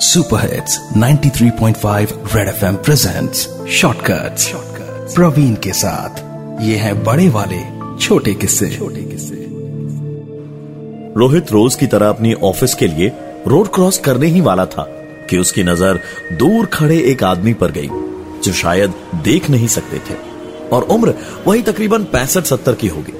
Super hits 93.5 red FM presents shortcuts Praveen के साथ। ये है बड़े वाले, छोटे किस्से। छोटे किस्से रोहित रोज की तरह अपनी ऑफ़िस के लिए रोड क्रॉस करने ही वाला था कि उसकी नज़र दूर खड़े एक आदमी पर गई, जो शायद देख नहीं सकते थे। और उम्र वही तकरीबन पैंसठ सत्तर की होगी।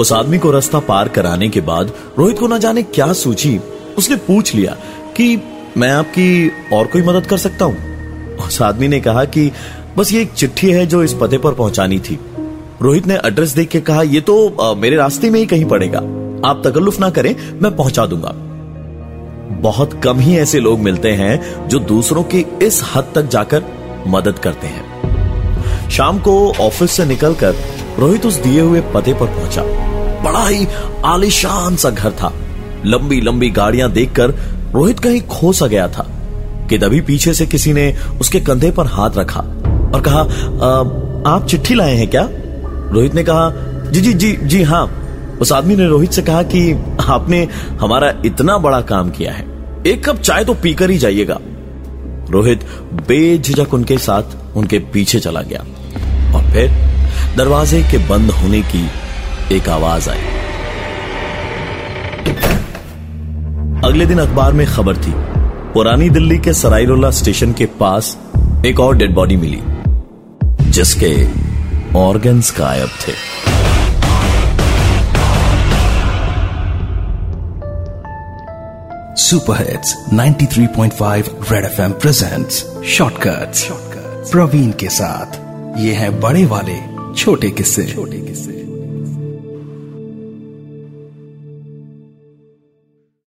उस आदमी को रास्ता पार कराने के बाद रोहित को न जाने क्या सूझी उसने पूछ लिया कि मैं आपकी और कोई मदद कर सकता हूँ? उस आदमी ने कहा कि बस ये एक चिट्ठी है जो इस पते पर पहुंचानी थी। रोहित ने एड्रेस देख के कहा ये तो आ, मेरे रास्ते में ही कहीं पड़ेगा। आप तकल्लुफ ना करें मैं पहुँचा दूँगा। बहुत कम ही ऐसे लोग मिलते हैं जो दूसरों की इस हद तक जाकर मदद करते हैं। शाम को ऑफ़िस से निकलकर रोहित उस दिए हुए पते पर पहुँचा। बड़ा ही आलिशान सा घर था। लंबी लंबी गाड़ियाँ देखकर रोहित कहीं खो सा गया था कि तभी पीछे से किसी ने उसके कंधे पर हाथ रखा और कहा आ, आप चिट्ठी लाए हैं क्या? रोहित ने कहा जी जी जी जी हाँ। उस आदमी ने रोहित से कहा कि आपने हमारा इतना बड़ा काम किया है एक कप चाय तो पीकर ही जाइएगा। रोहित बेझिझक उनके साथ उनके पीछे चला गया और फिर दरवाजे के बंद होने की एक आवाज़ आई। अगले दिन अखबार में खबर थी, पुरानी दिल्ली के सरायरोला स्टेशन के पास एक और डेड बॉडी मिली, जिसके ऑर्गन्स गायब थे। Super hits 93.5 red FM presents shortcuts Praveen के साथ, ये है बड़े वाले छोटे किस्से छोटे किस्से।